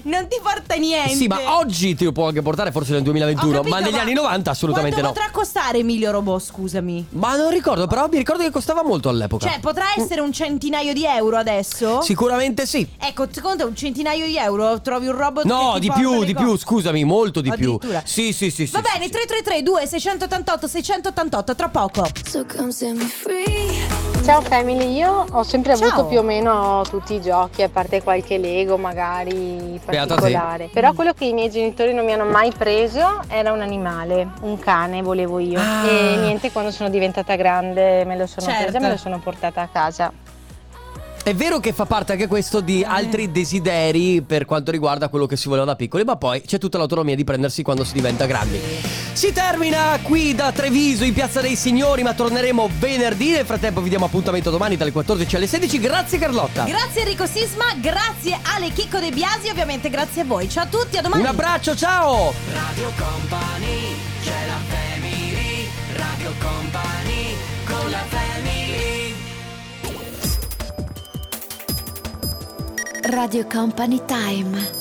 Speaker 2: non ti porta niente
Speaker 1: Sì, ma oggi ti lo può anche portare forse nel 2021,
Speaker 2: Ho capito,
Speaker 1: ma negli anni 90 assolutamente
Speaker 2: quanto
Speaker 1: no.
Speaker 2: potrà costare Emilio Robot scusami?
Speaker 1: Ma non ricordo, però mi ricordo che costava molto all'epoca.
Speaker 2: Cioè potrà essere un centinaio di euro adesso?
Speaker 1: Sicuramente sì.
Speaker 2: Ecco, secondo te un centinaio di euro trovi un robot
Speaker 1: No,
Speaker 2: che ti
Speaker 1: di più, di più, scusami, molto di più. Sì, sì, sì, sì.
Speaker 2: Va
Speaker 1: sì,
Speaker 2: bene,
Speaker 1: sì.
Speaker 2: 333 2688 688 tra poco.
Speaker 10: Ciao family, io ho sempre
Speaker 2: Ciao.
Speaker 10: avuto più o meno tutti i giochi, a parte qualche Lego magari particolare. Però quello che i miei genitori non mi hanno mai preso era un animale, un cane volevo io.
Speaker 1: Ah.
Speaker 10: E niente, quando sono diventata grande me lo sono
Speaker 2: Certo.
Speaker 10: presa, me lo sono portata a casa.
Speaker 1: È vero che fa parte anche questo di altri desideri per quanto riguarda quello che si voleva da piccoli, ma poi c'è tutta l'autonomia di prendersi quando si diventa grandi. Si termina qui da Treviso in Piazza dei Signori, ma torneremo venerdì. Nel frattempo vi diamo appuntamento domani dalle 14 alle 16. Grazie Carlotta.
Speaker 2: Grazie Enrico Sisma, grazie Ale Chicco De Biasi, ovviamente grazie a voi. Ciao a tutti, a domani.
Speaker 1: Un abbraccio, ciao!
Speaker 11: Radio Company, c'è la family, Radio Company, con la family.
Speaker 6: Radio Company Time.